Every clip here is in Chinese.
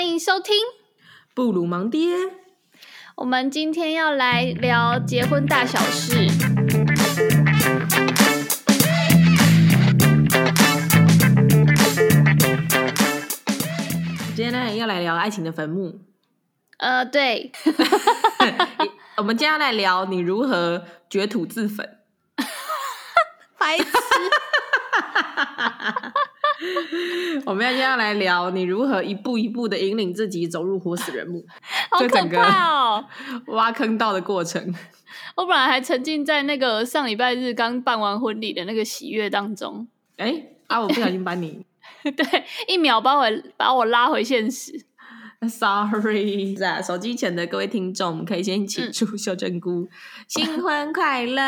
欢迎收听布鲁芒爹。我们今天要来聊结婚大小事。今天呢，要来聊爱情的坟墓。呃，对。我们今天要来聊你如何掘土自焚。白痴。我们要今天要来聊你如何一步一步的引领自己走入活死人墓，好可怕哦！挖坑道的过程。我本来还沉浸在那个上礼拜日刚办完婚礼的那个喜悦当中。哎，啊，我不小心把你，对，一秒把我把我拉回现实。Sorry，啊，手机前的各位听众，我们可以先一起祝秀珍菇，新婚快乐，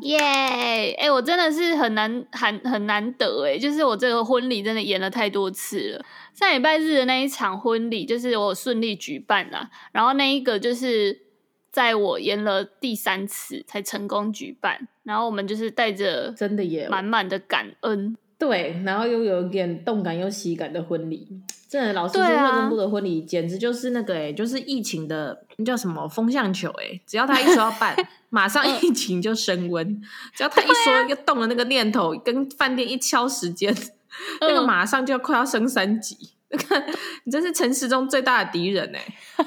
耶！哎，我真的是很难很很难得哎，就是我这个婚礼真的演了太多次了。上礼拜日的那一场婚礼，就是我顺利举办了，然后那一个就是在我演了第三次才成功举办，然后我们就是带着真的也满满的感恩，对，然后又有一点动感又喜感的婚礼。真的，老师说，惠中部的婚礼简直就是那个哎、欸，就是疫情的那叫什么风向球哎、欸，只要他一说要办，马上疫情就升温；只要他一说要动了那个念头，跟饭店一敲时间，那个马上就要快要升三级。那 个你真是陈时中最大的敌人哎、欸！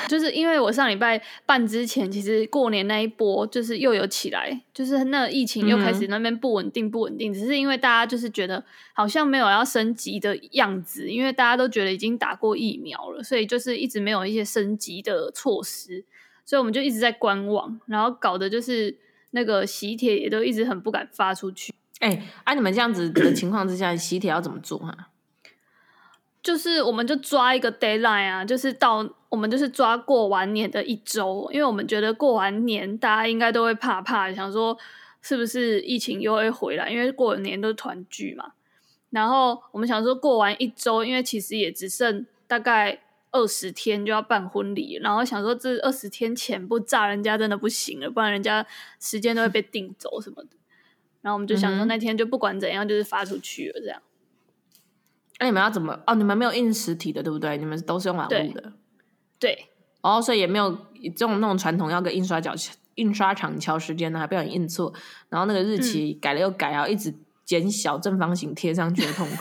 就是因为我上礼拜办之前，其实过年那一波就是又有起来，就是那疫情又开始那边不稳定，不稳定。只是因为大家就是觉得好像没有要升级的样子，因为大家都觉得已经打过疫苗了，所以就是一直没有一些升级的措施，所以我们就一直在观望，然后搞的就是那个喜帖也都一直很不敢发出去。哎、欸，按、啊、你们这样子的情况之下，喜帖要怎么做啊？就是我们就抓一个 deadline 啊，就是到我们就是抓过完年的一周，因为我们觉得过完年大家应该都会怕怕，想说是不是疫情又会回来，因为过年都是团聚嘛。然后我们想说过完一周，因为其实也只剩大概二十天就要办婚礼，然后想说这二十天前不炸人家真的不行了，不然人家时间都会被订走什么的。然后我们就想说那天就不管怎样，就是发出去了这样。那、啊、你们要怎么？哦，你们没有印实体的，对不对？你们都是用网络的。对。对哦，所以也没有这种那种传统要跟印刷角、印刷厂敲时间呢，还不小心印错，然后那个日期改了又改，然后一直减小正方形贴上去的痛苦。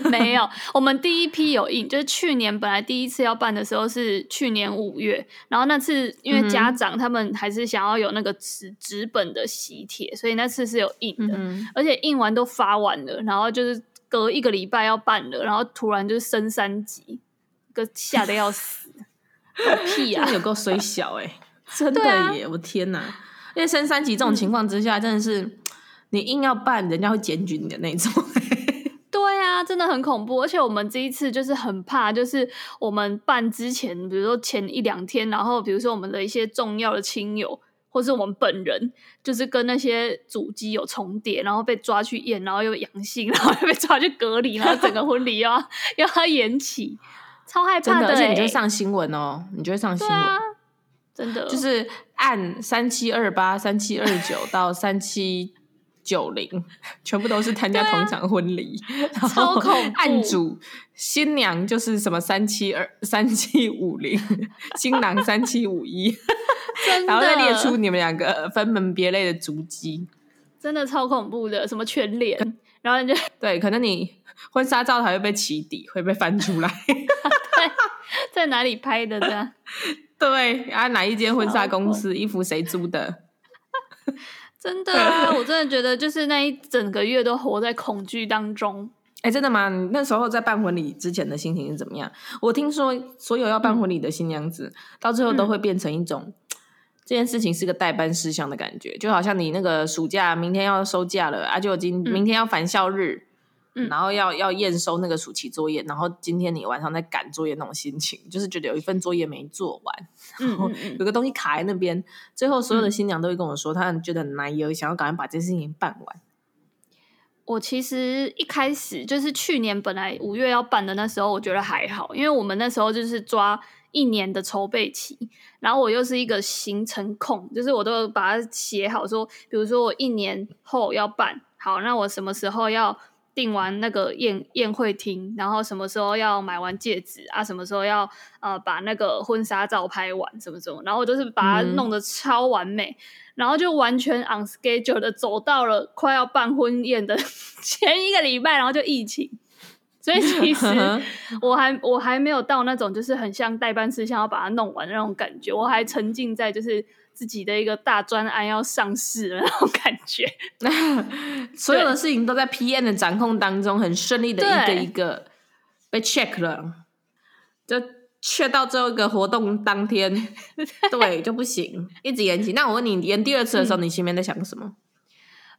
没有，我们第一批有印，就是去年本来第一次要办的时候是去年五月，然后那次因为家长他们还是想要有那个纸纸本的喜帖，所以那次是有印的，嗯、而且印完都发完了，然后就是。隔一个礼拜要办了，然后突然就升三级，个吓得要死，狗屁啊！有够虽小哎、欸，真的耶！啊、我天哪！因为升三级这种情况之下，嗯、真的是你硬要办，人家会检举你的那种。对啊，真的很恐怖。而且我们这一次就是很怕，就是我们办之前，比如说前一两天，然后比如说我们的一些重要的亲友。或是我们本人就是跟那些主机有重叠，然后被抓去验，然后又阳性，然后又被抓去隔离，然后整个婚礼又要 又要延期，超害怕的、欸。而且你就上新闻哦，你就会上新闻、啊，真的就是按三七二八、三七二九到三七九零，全部都是参加同一场婚礼，啊、超恐怖。案主新娘就是什么三七二、三七五零，新郎三七五一。然后再列出你们两个分门别类的足迹，真的超恐怖的，什么全脸，然后你就对，可能你 婚纱照还会被起底，会被翻出来，对，在哪里拍的这样？对，啊，哪一间婚纱公司，衣服谁租的？真的啊，我真的觉得就是那一整个月都活在恐惧当中。哎，真的吗？你那时候在办婚礼之前的心情是怎么样？我听说所有要办婚礼的新娘子，嗯、到最后都会变成一种。这件事情是个代班事项的感觉，就好像你那个暑假明天要收假了啊，就今明天要返校日，嗯、然后要要验收那个暑期作业，然后今天你晚上在赶作业那种心情，就是觉得有一份作业没做完，然后有个东西卡在那边，最后所有的新娘都会跟我说，她们觉得很难有想要赶快把这件事情办完。我其实一开始就是去年本来五月要办的那时候，我觉得还好，因为我们那时候就是抓。一年的筹备期，然后我又是一个行程控，就是我都把它写好说，说比如说我一年后要办好，那我什么时候要订完那个宴宴会厅，然后什么时候要买完戒指啊，什么时候要呃把那个婚纱照拍完，什么什么，然后我就是把它弄得超完美，嗯、然后就完全 on schedule 的走到了快要办婚宴的 前一个礼拜，然后就疫情，所以其实 我还我还没有到那种就是很像代办事项要把它弄完的那种感觉，我还沉浸在就是。自己的一个大专案要上市的那种感觉，所有的事情都在 PM 的掌控当中，很顺利的一个一个被 check 了，就 check 到最后一个活动当天，对就不行，一直延期。那我问你，延第二次的时候，你心里面在想什么？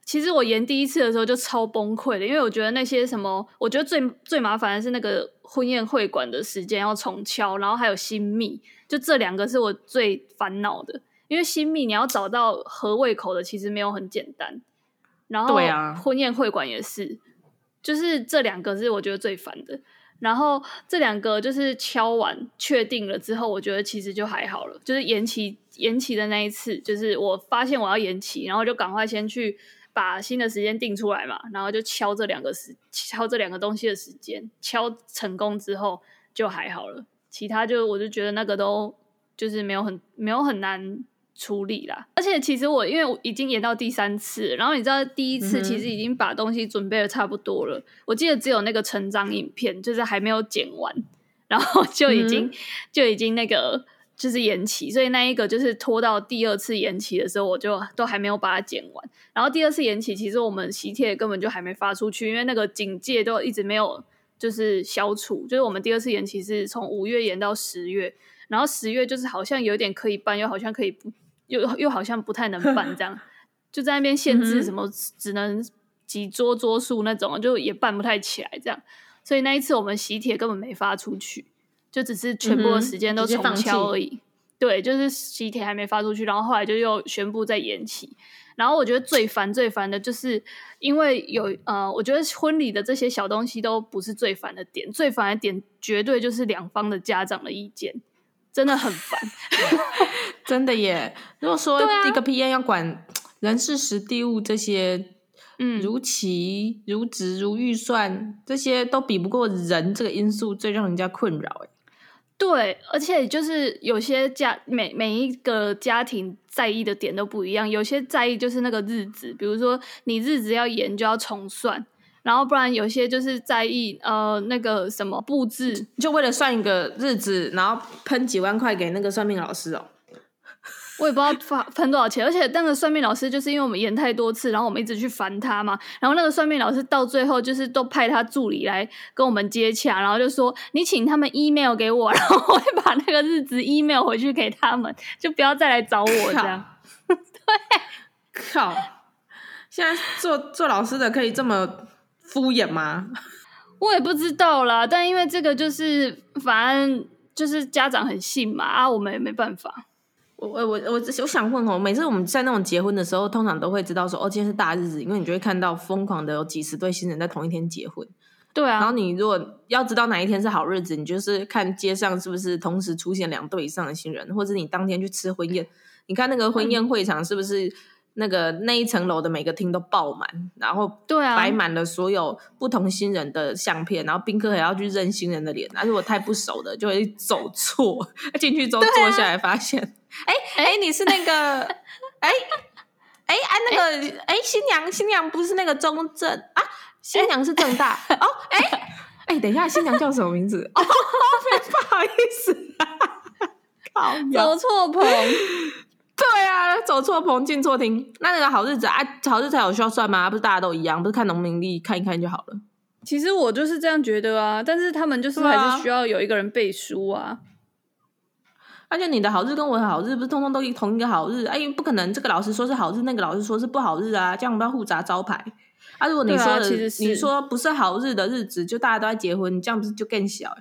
其实我延第一次的时候就超崩溃的，因为我觉得那些什么，我觉得最最麻烦的是那个婚宴会馆的时间要重敲，然后还有新密，就这两个是我最烦恼的。因为新密你要找到合胃口的，其实没有很简单。然后，婚宴会馆也是，就是这两个是我觉得最烦的。然后这两个就是敲完确定了之后，我觉得其实就还好了。就是延期延期的那一次，就是我发现我要延期，然后就赶快先去把新的时间定出来嘛，然后就敲这两个时敲这两个东西的时间，敲成功之后就还好了。其他就我就觉得那个都就是没有很没有很难。处理啦，而且其实我因为我已经演到第三次，然后你知道第一次其实已经把东西准备的差不多了，嗯、我记得只有那个成长影片就是还没有剪完，然后就已经、嗯、就已经那个就是延期，所以那一个就是拖到第二次延期的时候，我就都还没有把它剪完。然后第二次延期，其实我们喜帖根本就还没发出去，因为那个警戒都一直没有就是消除，就是我们第二次延期是从五月延到十月，然后十月就是好像有点可以办，又好像可以不。又又好像不太能办这样，就在那边限制什么只能几桌桌数那种，就也办不太起来这样。所以那一次我们喜帖根本没发出去，就只是全部的时间都重敲而已。对，就是喜帖还没发出去，然后后来就又宣布再延期。然后我觉得最烦最烦的就是，因为有呃，我觉得婚礼的这些小东西都不是最烦的点，最烦的点绝对就是两方的家长的意见。真的很烦，真的耶！如果说一个 P N 要管人事、实地物这些，嗯，如期、如职、如预算，这些都比不过人这个因素最让人家困扰。哎，对，而且就是有些家每每一个家庭在意的点都不一样，有些在意就是那个日子，比如说你日子要延就要重算。然后不然有些就是在意呃那个什么布置，就为了算一个日子，然后喷几万块给那个算命老师哦。我也不知道发喷多少钱，而且那个算命老师就是因为我们演太多次，然后我们一直去烦他嘛，然后那个算命老师到最后就是都派他助理来跟我们接洽，然后就说你请他们 email 给我，然后我会把那个日子 email 回去给他们，就不要再来找我这样。对，靠！现在做做老师的可以这么。敷衍吗？我也不知道啦，但因为这个就是，反正就是家长很信嘛，啊，我们也没办法。我我我我我想问哦，每次我们在那种结婚的时候，通常都会知道说，哦，今天是大日子，因为你就会看到疯狂的有几十对新人在同一天结婚。对啊。然后你如果要知道哪一天是好日子，你就是看街上是不是同时出现两对以上的新人，或者你当天去吃婚宴，你看那个婚宴会场是不是？那个那一层楼的每个厅都爆满，然后对啊，摆满了所有不同新人的相片，然后宾客还要去认新人的脸，那如果太不熟的就会走错，进去之后坐下来发现，哎哎、啊欸欸，你是那个，哎哎哎那个哎、欸、新娘新娘不是那个中正啊，新娘是正大、欸、哦，哎、欸、哎、欸，等一下新娘叫什么名字？哦，不好意思，靠，走错棚。对啊，走错棚进错厅，那那个好日子啊，好日子才有需要算吗？不是大家都一样，不是看农民历看一看就好了。其实我就是这样觉得啊，但是他们就是还是需要有一个人背书啊。而且你的好日跟我的好日不是通通都同一个好日？哎，不可能，这个老师说是好日，那个老师说是不好日啊，这样不要互砸招牌。啊，如果你说的，啊、其实是你说不是好日的日子，就大家都在结婚，你这样不是就更小？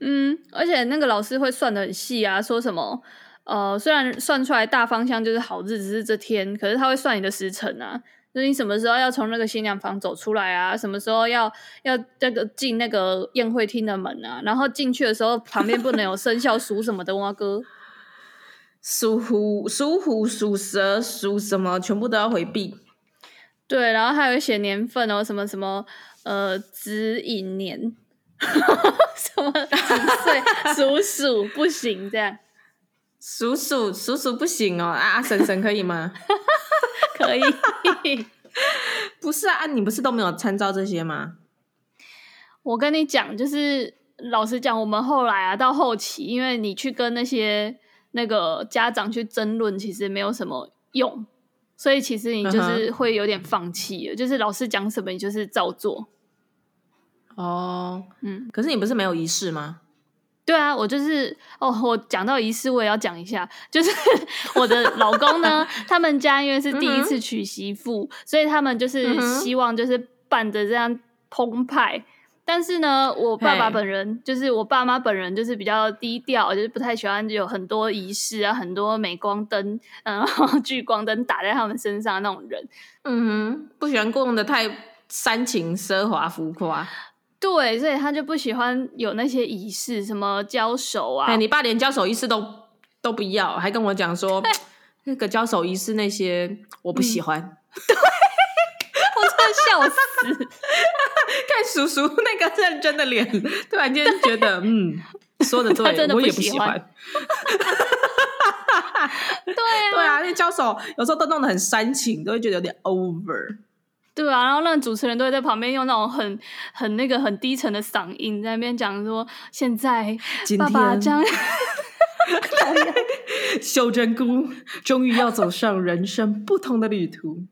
嗯，而且那个老师会算的很细啊，说什么？呃，虽然算出来大方向就是好日子是这天，可是他会算你的时辰啊，就是你什么时候要从那个新娘房走出来啊，什么时候要要那个进那个宴会厅的门啊，然后进去的时候旁边不能有生肖属什么的哇哥，属虎、属虎、属蛇、属什么，全部都要回避。对，然后还有写年份哦，什么什么呃子寅年，什么 几岁属鼠不行这样。属鼠属鼠不行哦啊！婶婶可以吗？可以，不是啊，你不是都没有参照这些吗？我跟你讲，就是老实讲，我们后来啊，到后期，因为你去跟那些那个家长去争论，其实没有什么用，所以其实你就是会有点放弃了。Uh huh. 就是老师讲什么，你就是照做。哦，嗯，可是你不是没有仪式吗？对啊，我就是哦，我讲到仪式，我也要讲一下，就是 我的老公呢，他们家因为是第一次娶媳妇，嗯、所以他们就是希望就是办的这样澎湃。但是呢，我爸爸本人就是我爸妈本人就是比较低调，就是不太喜欢有很多仪式啊，很多镁光灯，然后聚光灯打在他们身上那种人。嗯哼，不喜欢过的太煽情、奢华、浮夸。对，所以他就不喜欢有那些仪式，什么交手啊。哎，你爸连交手仪式都都不要，还跟我讲说那个交手仪式那些我不喜欢。嗯、对，我真的笑死。看叔叔那个认真的脸，突然间觉得嗯，说的对，真的我也不喜欢。对啊，对啊，那交手有时候都弄得很煽情，都会觉得有点 over。对啊，然后那主持人都会在旁边用那种很很那个很低沉的嗓音在那边讲说，现在爸爸将 秀珍菇终于要走上人生不同的旅途，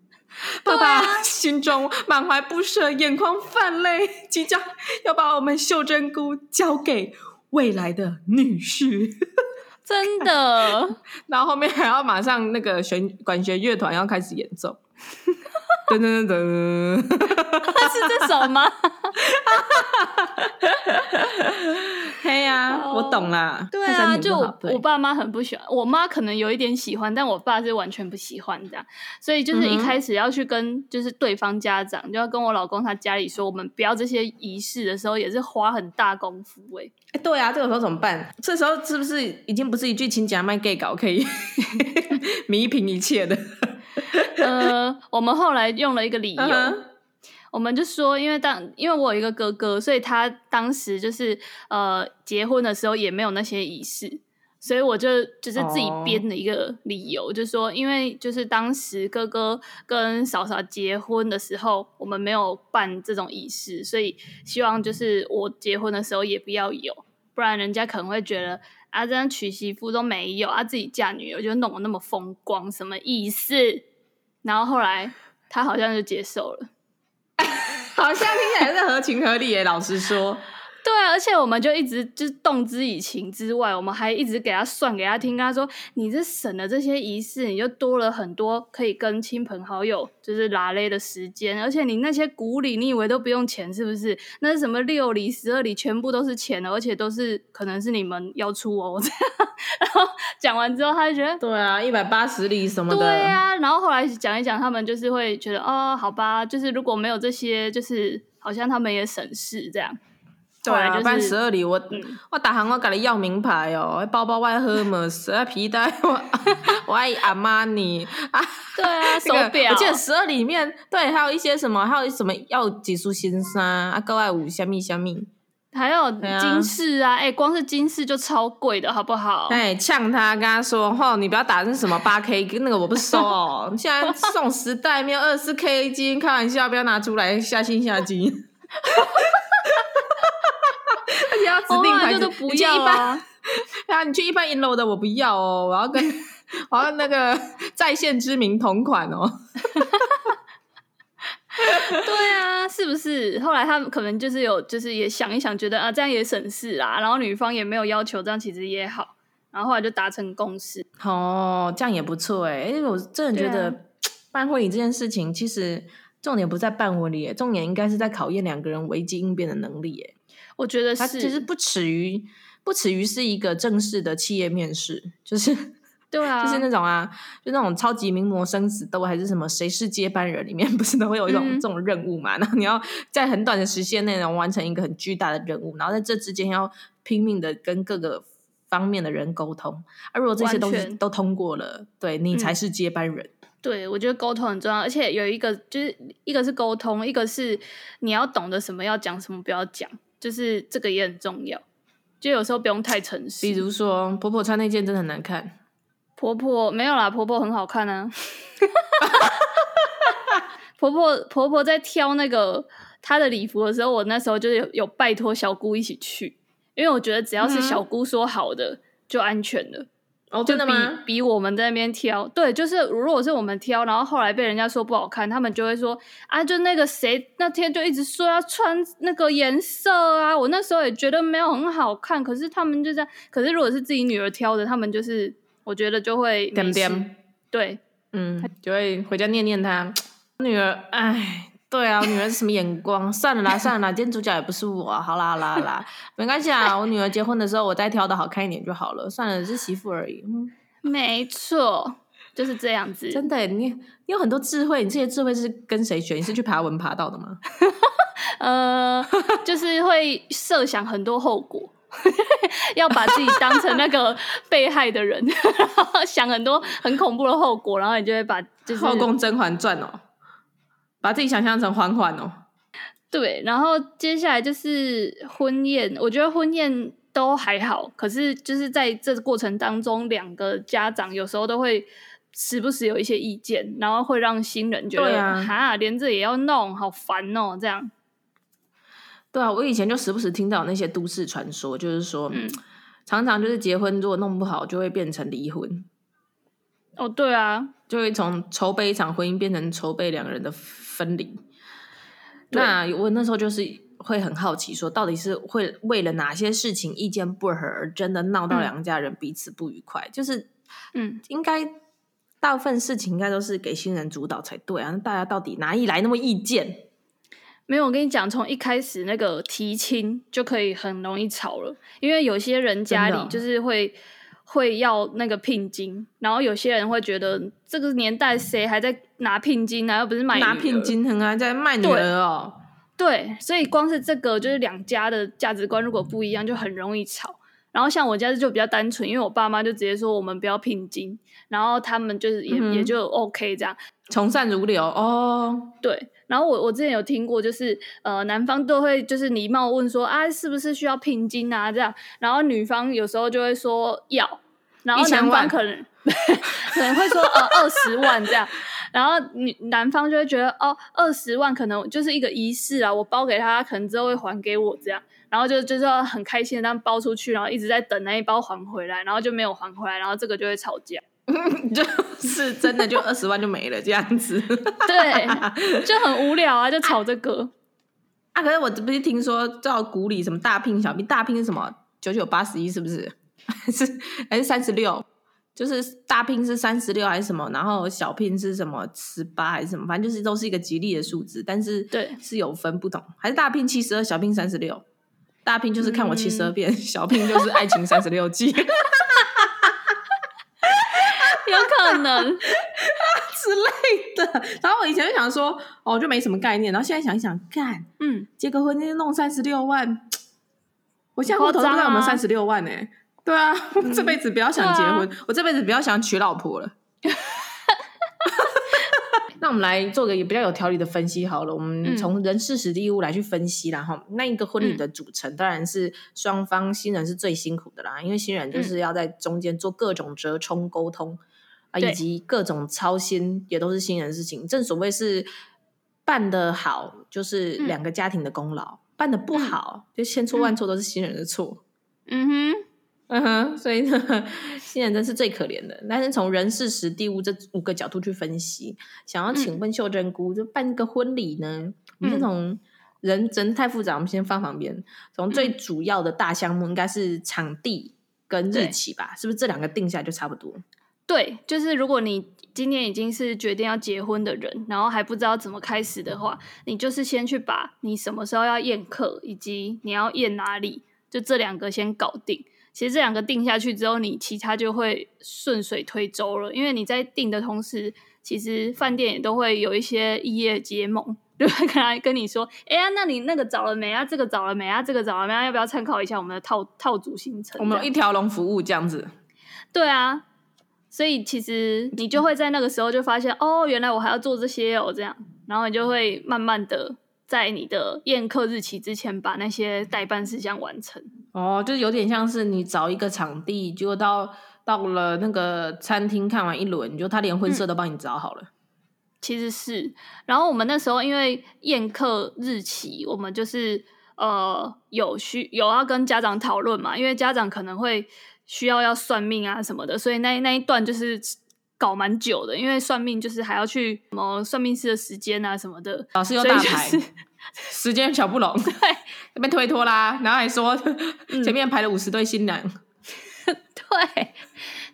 爸爸、啊、心中满怀不舍，眼眶泛泪，即将要把我们秀珍菇交给未来的女婿，真的。然后后面还要马上那个弦管弦乐团要开始演奏。噔噔噔噔，是这首吗？嘿呀，我懂啦。对啊，就我爸妈很不喜欢，我妈可能有一点喜欢，但我爸是完全不喜欢这样。所以就是一开始要去跟就是对方家长，就要跟我老公他家里说，我们不要这些仪式的时候，也是花很大功夫哎。哎，对啊，这个时候怎么办？这时候是不是已经不是一句亲家卖 gay 搞可以弥平一切的？呃，我们后来用了一个理由，uh huh. 我们就说，因为当因为我有一个哥哥，所以他当时就是呃结婚的时候也没有那些仪式，所以我就就是自己编了一个理由，oh. 就说因为就是当时哥哥跟嫂嫂结婚的时候，我们没有办这种仪式，所以希望就是我结婚的时候也不要有，不然人家可能会觉得啊，这样娶媳妇都没有啊，自己嫁女儿就弄得那么风光，什么意思？然后后来他好像就接受了，好像听起来是合情合理耶。老实说。对啊，而且我们就一直就是动之以情之外，我们还一直给他算给他听，跟他说：“你这省了这些仪式，你就多了很多可以跟亲朋好友就是拉勒的时间。而且你那些古礼，你以为都不用钱是不是？那什么六礼、十二礼，全部都是钱的，而且都是可能是你们要出哦。”然后讲完之后，他就觉得：“对啊，一百八十礼什么的。”对啊，然后后来讲一讲，他们就是会觉得：“哦，好吧，就是如果没有这些，就是好像他们也省事这样。”对啊，办十二里，我、嗯、我打行我给你要名牌哦，包包外 Hermes，啊皮带我 我爱阿玛尼啊，对啊，手表，我记得十二礼里面对，还有一些什么，还有什么要几束新衫啊，各爱五虾米虾米，还有金饰啊，哎、啊欸，光是金饰就超贵的，好不好？哎，呛他，跟他说，吼，你不要打那什么八 K，那个我不收哦，现在送十袋没有二十四 K 金，开玩笑，不要拿出来下心 指定牌子，不要啊！啊，你去一般 银楼的，我不要哦，我要跟 我要那个在线知名同款哦。对啊，是不是？后来他们可能就是有，就是也想一想，觉得啊，这样也省事啦。然后女方也没有要求，这样其实也好。然后后来就达成共识。哦，这样也不错哎。因为我真的觉得 办婚礼这件事情，其实重点不在办婚礼，重点应该是在考验两个人危机应变的能力。哎。我觉得是，它其实不耻于不耻于是一个正式的企业面试，就是 对啊，就是那种啊，就那种超级名模生死斗还是什么谁是接班人里面，不是都会有一种、嗯、这种任务嘛？然后你要在很短的时间内，能完成一个很巨大的任务，然后在这之间要拼命的跟各个方面的人沟通。而如果这些东西都通过了，对你才是接班人。对，我觉得沟通很重要，而且有一个就是一个是沟通，一个是你要懂得什么要讲，什么不要讲，就是这个也很重要。就有时候不用太诚实。比如说，婆婆穿那件真的很难看。婆婆没有啦，婆婆很好看啊。婆婆婆婆在挑那个她的礼服的时候，我那时候就有有拜托小姑一起去，因为我觉得只要是小姑说好的，就安全了。哦，真的吗？比比我们在那边挑，对，就是如果是我们挑，然后后来被人家说不好看，他们就会说啊，就那个谁那天就一直说要穿那个颜色啊，我那时候也觉得没有很好看，可是他们就这样，可是如果是自己女儿挑的，他们就是我觉得就会点点，对，嗯，就会回家念念她女儿，哎。对啊，我女儿是什么眼光？算了啦，算了啦，今天主角也不是我，好啦好啦好啦，没关系啊。我女儿结婚的时候，我再挑的好看一点就好了。算了，是媳妇而已。嗯，没错，就是这样子。真的，你你有很多智慧，你这些智慧是跟谁学？你是去爬文爬到的吗？呃，就是会设想很多后果，要把自己当成那个被害的人，然后想很多很恐怖的后果，然后你就会把就是后宫甄嬛传哦。把自己想象成缓缓哦，对，然后接下来就是婚宴，我觉得婚宴都还好，可是就是在这个过程当中，两个家长有时候都会时不时有一些意见，然后会让新人觉得哈，连这也要弄，好烦哦，这样。对啊，我以前就时不时听到那些都市传说，就是说，嗯，常常就是结婚如果弄不好，就会变成离婚。哦，对啊，就会从筹备一场婚姻变成筹备两个人的分离。那我那时候就是会很好奇，说到底是会为了哪些事情意见不合而真的闹到两家人彼此不愉快？嗯、就是，嗯，应该大部分事情应该都是给新人主导才对啊。那大家到底哪里来那么意见？没有，我跟你讲，从一开始那个提亲就可以很容易吵了，因为有些人家里就是会。会要那个聘金，然后有些人会觉得这个年代谁还在拿聘金呢？啊？又不是买拿聘金，很还在卖女儿哦。对，所以光是这个就是两家的价值观如果不一样，就很容易吵。然后像我家就比较单纯，因为我爸妈就直接说我们不要聘金，然后他们就是也、嗯、也就 OK 这样，从善如流哦。对，然后我我之前有听过，就是呃男方都会就是礼貌问说啊是不是需要聘金啊这样，然后女方有时候就会说要，然后男方可能 可能会说呃二十万这样，然后女男方就会觉得哦二十万可能就是一个仪式啊，我包给他，他可能之后会还给我这样。然后就就是要很开心的，这样包出去，然后一直在等那一包还回来，然后就没有还回来，然后这个就会吵架，就是真的就二十万就没了这样子，对，就很无聊啊，就炒这个啊。可是我不是听说照古里什么大聘小聘，大聘是什么九九八十一是不是？还 是还是三十六？就是大聘是三十六还是什么？然后小聘是什么十八还是什么？反正就是都是一个吉利的数字，但是对是有分不同，还是大聘七十二，小聘三十六。大聘就是看我七十二变，嗯、小聘就是爱情三十六计，有可能之类的。然后我以前就想说，哦，就没什么概念。然后现在想一想，干，嗯，结个婚那弄三十六万，我现在户头都不知道有没有三十六万呢、欸？对啊，嗯、这辈子不要想结婚，啊、我这辈子不要想娶老婆了。那我们来做个也比较有条理的分析好了。我们从人事实地物来去分析，然后那一个婚礼的组成，当然是双方新人是最辛苦的啦，因为新人就是要在中间做各种折冲沟通啊，以及各种操心，也都是新人的事情。正所谓是办得好，就是两个家庭的功劳；办得不好，就千错万错都是新人的错。嗯哼。嗯哼，所以呢，新人真是最可怜的。但是从人事时地物这五个角度去分析，想要请问秀珍姑，就办个婚礼呢？你是从人真太复杂，我们先放旁边。从最主要的大项目，应该是场地跟日期吧？是不是这两个定下来就差不多？对，就是如果你今年已经是决定要结婚的人，然后还不知道怎么开始的话，你就是先去把你什么时候要宴客，以及你要宴哪里，就这两个先搞定。其实这两个定下去之后，你其他就会顺水推舟了。因为你在定的同时，其实饭店也都会有一些异业结盟，就会跟他跟你说：“哎呀，那你那个找了没啊？这个找了没啊？这个找了没啊？要不要参考一下我们的套套组行程？”我们有一条龙服务这样子。对啊，所以其实你就会在那个时候就发现，哦，原来我还要做这些哦，这样，然后你就会慢慢的在你的宴客日期之前把那些代办事项完成。哦，就有点像是你找一个场地，结果到到了那个餐厅看完一轮，就他连婚色都帮你找好了。嗯其实是，然后我们那时候因为宴客日期，我们就是呃有需有要跟家长讨论嘛，因为家长可能会需要要算命啊什么的，所以那那一段就是搞蛮久的，因为算命就是还要去什么算命师的时间啊什么的，老师又大牌，就是、时间巧不拢，对，那边推脱啦，然后还说、嗯、前面排了五十对新娘，对。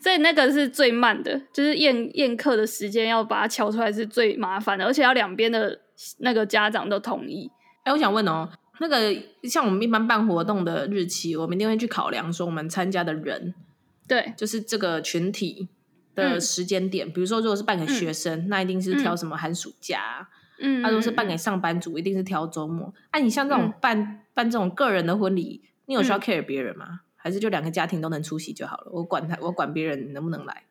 所以那个是最慢的，就是宴宴客的时间要把它敲出来是最麻烦的，而且要两边的那个家长都同意。哎、欸，我想问哦，那个像我们一般办活动的日期，我们一定会去考量说我们参加的人，对，就是这个群体的时间点。嗯、比如说，如果是办给学生，嗯、那一定是挑什么寒暑假。嗯，他、啊、如果是办给上班族，一定是挑周末。哎、啊，你像这种办、嗯、办这种个人的婚礼，你有需要 care 别人吗？嗯还是就两个家庭都能出席就好了，我管他，我管别人能不能来。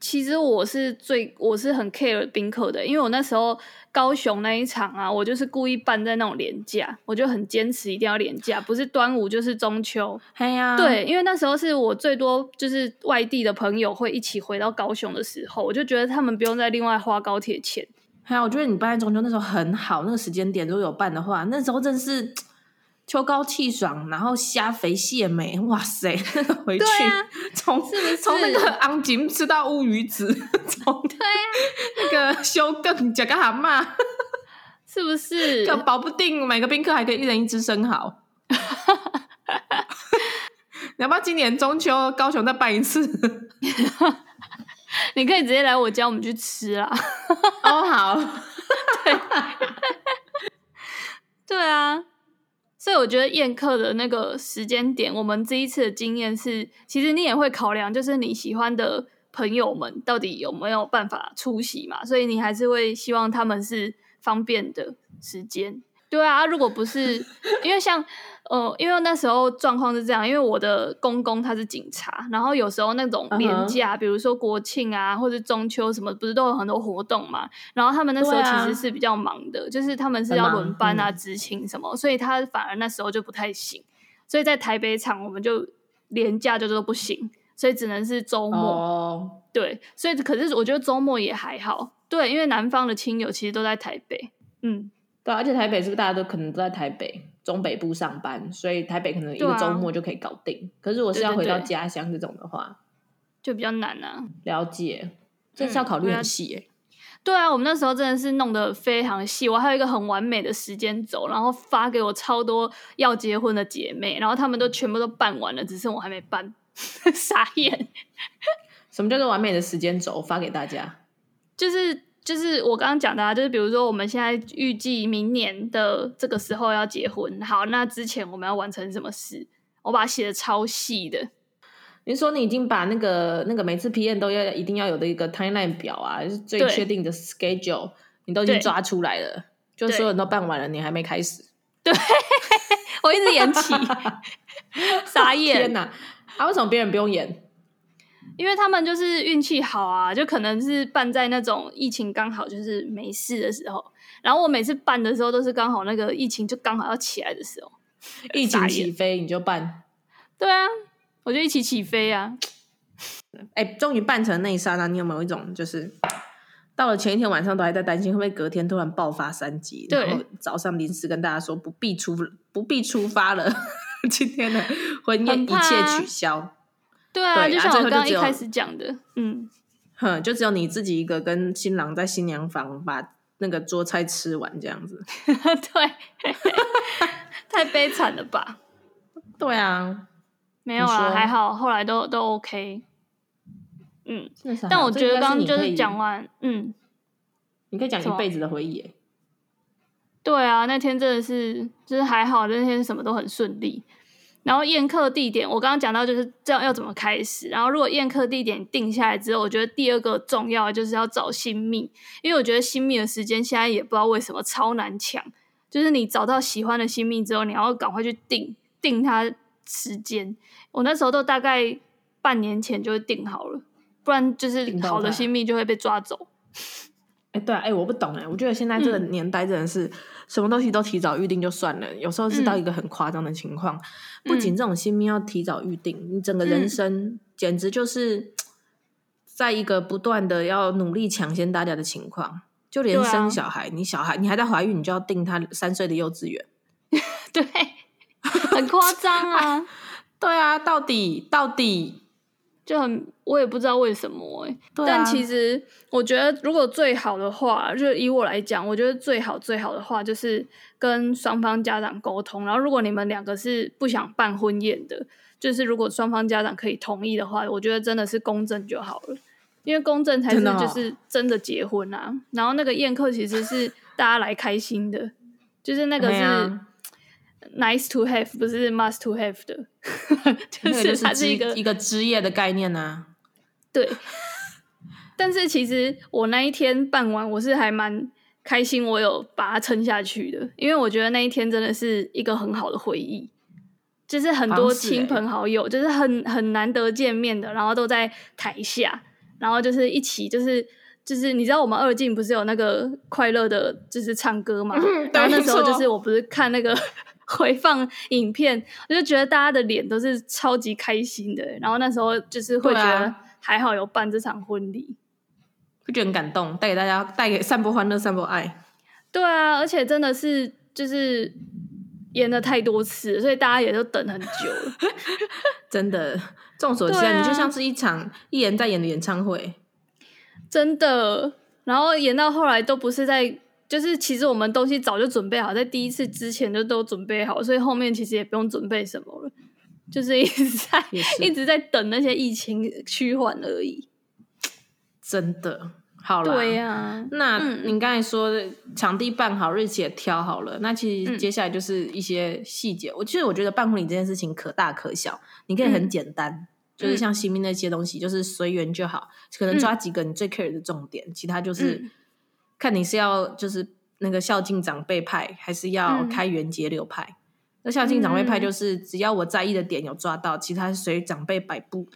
其实我是最我是很 care 宾客的，因为我那时候高雄那一场啊，我就是故意办在那种廉价，我就很坚持一定要廉价，不是端午就是中秋。哎呀，对，因为那时候是我最多就是外地的朋友会一起回到高雄的时候，我就觉得他们不用再另外花高铁钱。还有，我觉得你办在中秋那时候很好，那个时间点如果有办的话，那时候真是。秋高气爽，然后虾肥蟹美，哇塞！回去从从那个昂井吃到乌鱼子，从对啊，那个修更加个蛤蟆，是不是？保不定每个宾客还可以一人一只生蚝。你要不要今年中秋高雄再办一次？你可以直接来我家，我们去吃啦。哦，好。对，对啊。所以我觉得宴客的那个时间点，我们这一次的经验是，其实你也会考量，就是你喜欢的朋友们到底有没有办法出席嘛，所以你还是会希望他们是方便的时间。对啊，如果不是，因为像，呃，因为那时候状况是这样，因为我的公公他是警察，然后有时候那种连假，uh huh. 比如说国庆啊，或者中秋什么，不是都有很多活动嘛，然后他们那时候其实是比较忙的，啊、就是他们是要轮班啊、执勤什么，所以他反而那时候就不太行，所以在台北场我们就连假就都不行，所以只能是周末。Oh. 对，所以可是我觉得周末也还好，对，因为南方的亲友其实都在台北，嗯。对，而且台北是不是大家都可能都在台北中北部上班，所以台北可能一个周末就可以搞定。啊、可是我是要回到家乡这种的话，就比较难啊。了解，这是要考虑很细哎。对啊，我们那时候真的是弄得非常细，我还有一个很完美的时间轴，然后发给我超多要结婚的姐妹，然后他们都全部都办完了，只剩我还没办，傻眼。什么叫做完美的时间轴？发给大家，就是。就是我刚刚讲的啊，就是比如说我们现在预计明年的这个时候要结婚，好，那之前我们要完成什么事？我把它写的超细的。你说你已经把那个那个每次 PM 都要一定要有的一个 timeline 表啊，就是最确定的 schedule，你都已经抓出来了，就所有人都办完了，你还没开始。对，我一直延期，傻眼。天哪！啊，为什么别人不用演？因为他们就是运气好啊，就可能是办在那种疫情刚好就是没事的时候，然后我每次办的时候都是刚好那个疫情就刚好要起来的时候，疫情起飞你就办，对啊，我就一起起飞啊！哎，终于办成那一刹那，你有没有一种就是到了前一天晚上都还在担心会不会隔天突然爆发三级，对然后早上临时跟大家说不必出不必出发了，今天的婚宴一切取消。对啊，对就像我刚刚一开始讲的，嗯，哼，就只有你自己一个跟新郎在新娘房把那个桌菜吃完这样子，对，太悲惨了吧？对啊，没有啊，说还好，后来都都 OK，嗯，但我觉得刚刚就是讲完，嗯，你可以讲一辈子的回忆，对啊，那天真的是，就是还好，那天什么都很顺利。然后宴客地点，我刚刚讲到就是这样要怎么开始。然后如果宴客地点定下来之后，我觉得第二个重要的就是要找新密，因为我觉得新密的时间现在也不知道为什么超难抢。就是你找到喜欢的新密之后，你要赶快去定定它时间。我那时候都大概半年前就定好了。不然就是好的新密就会被抓走。哎，对啊，哎，我不懂哎，我觉得现在这个年代真的是什么东西都提早预定就算了，嗯、有时候是到一个很夸张的情况。嗯、不仅这种新兵要提早预定，你整个人生简直就是在一个不断的要努力抢先大家的情况。就连生小孩，啊、你小孩你还在怀孕，你就要定他三岁的幼稚园，对，很夸张啊。对啊，到底到底就很，我也不知道为什么哎、欸。对啊、但其实我觉得，如果最好的话，就以我来讲，我觉得最好最好的话就是跟双方家长沟通。然后，如果你们两个是不想办婚宴的，就是如果双方家长可以同意的话，我觉得真的是公证就好了，因为公证才是就是真的结婚啊。哦、然后那个宴客其实是大家来开心的，就是那个是。Nice to have 不是 must to have 的，就是它是一个一个职业的概念呢、啊。对，但是其实我那一天办完，我是还蛮开心，我有把它撑下去的，因为我觉得那一天真的是一个很好的回忆，就是很多亲朋好友，就是很很难得见面的，然后都在台下，然后就是一起，就是就是你知道我们二进不是有那个快乐的，就是唱歌嘛，嗯、然后那时候就是我不是看那个。回放影片，我就觉得大家的脸都是超级开心的，然后那时候就是会觉得还好有办这场婚礼，会觉得很感动，带给大家，带给散播欢乐，散播爱。对啊，而且真的是就是演了太多次，所以大家也都等很久了。真的，众所周知，你就像是一场艺人在演的演唱会，真的。然后演到后来都不是在。就是其实我们东西早就准备好，在第一次之前就都准备好，所以后面其实也不用准备什么了，就是一直在 一直在等那些疫情趋缓而已。真的，好了，对呀、啊。那你刚才说的场地办好，日期也挑好了，那其实接下来就是一些细节。我其实我觉得办婚礼这件事情可大可小，你可以很简单，嗯、就是像新兵那些东西，就是随缘就好，可能抓几个你最 care 的重点，嗯、其他就是。嗯看你是要就是那个孝敬长辈派，还是要开源节流派？那、嗯、孝敬长辈派就是只要我在意的点有抓到，嗯、其他随长辈摆布，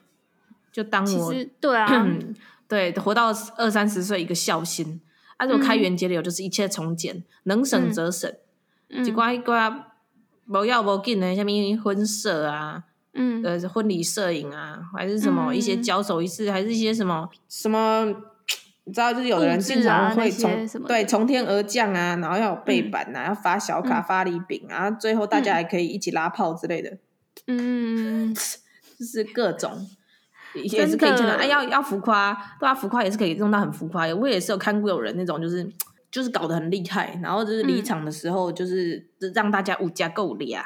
就当我对啊，对，活到二三十岁一个孝心。啊，如果开源节流就是一切从简，嗯、能省则省。一寡一寡无要无紧的，什么婚摄啊，嗯，呃，婚礼摄影啊，还是什么、嗯、一些交手仪式，还是一些什么什么。你知道，就是有的人经常会从对从天而降啊，然后要有背板啊，要发小卡、发礼饼啊，最后大家还可以一起拉炮之类的，嗯，就是各种也是可以见到，哎，要要浮夸，对啊，浮夸也是可以弄到很浮夸。我也是有看过有人那种，就是就是搞得很厉害，然后就是离场的时候，就是让大家无家够力啊，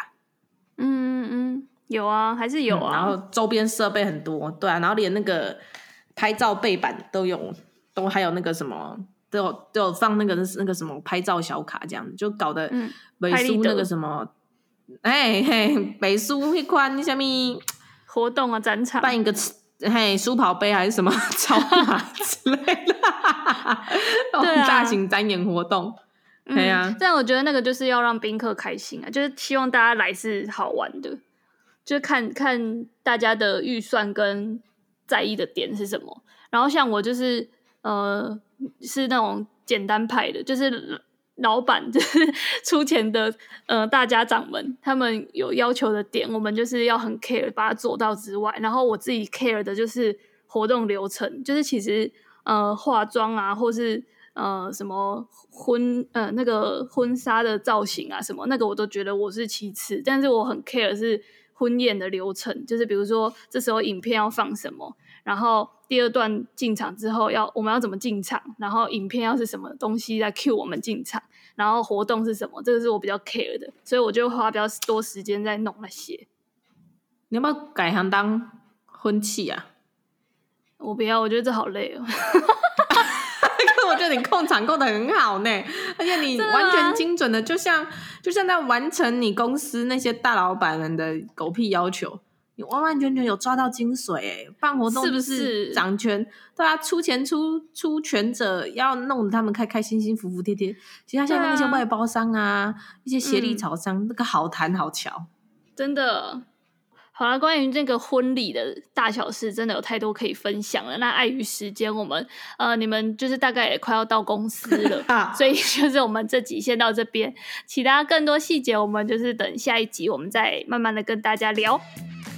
嗯嗯，有啊，还是有啊，然后周边设备很多，对啊，然后连那个拍照背板都有。都还有那个什么，都有都有放那个那个什么拍照小卡，这样就搞得美苏那个什么，哎、嗯、嘿，美苏一款什么活动啊，展场办一个嘿书跑杯还是什么 超马之类的，对啊，大型展演活动，对呀、嗯。但我觉得那个就是要让宾客开心啊，就是希望大家来是好玩的，就看看大家的预算跟在意的点是什么。然后像我就是。呃，是那种简单派的，就是老板 就是出钱的。呃，大家长们他们有要求的点，我们就是要很 care 把它做到之外，然后我自己 care 的就是活动流程，就是其实呃化妆啊，或是呃什么婚呃那个婚纱的造型啊什么，那个我都觉得我是其次，但是我很 care 是婚宴的流程，就是比如说这时候影片要放什么。然后第二段进场之后要我们要怎么进场？然后影片要是什么东西来 cue 我们进场？然后活动是什么？这个是我比较 care 的，所以我就花比较多时间在弄那些。你要不要改行当婚庆啊？我不要，我觉得这好累哦。可我觉得你控场控的很好呢，而且你完全精准的，就像就像在完成你公司那些大老板们的狗屁要求。你完完全全有抓到精髓诶，办活动是不是掌权？对啊，出钱出出权者要弄得他们开开心心、服服帖帖。其他像那些外包商啊，啊一些协力厂商，嗯、那个好谈好瞧，真的。好了，关于这个婚礼的大小事，真的有太多可以分享了。那碍于时间，我们呃，你们就是大概也快要到公司了，啊、所以就是我们这集先到这边，其他更多细节我们就是等下一集我们再慢慢的跟大家聊。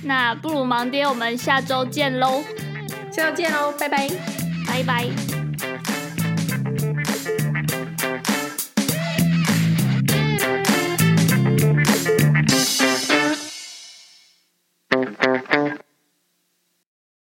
那不如忙爹，我们下周见喽！下周见喽，拜拜，拜拜。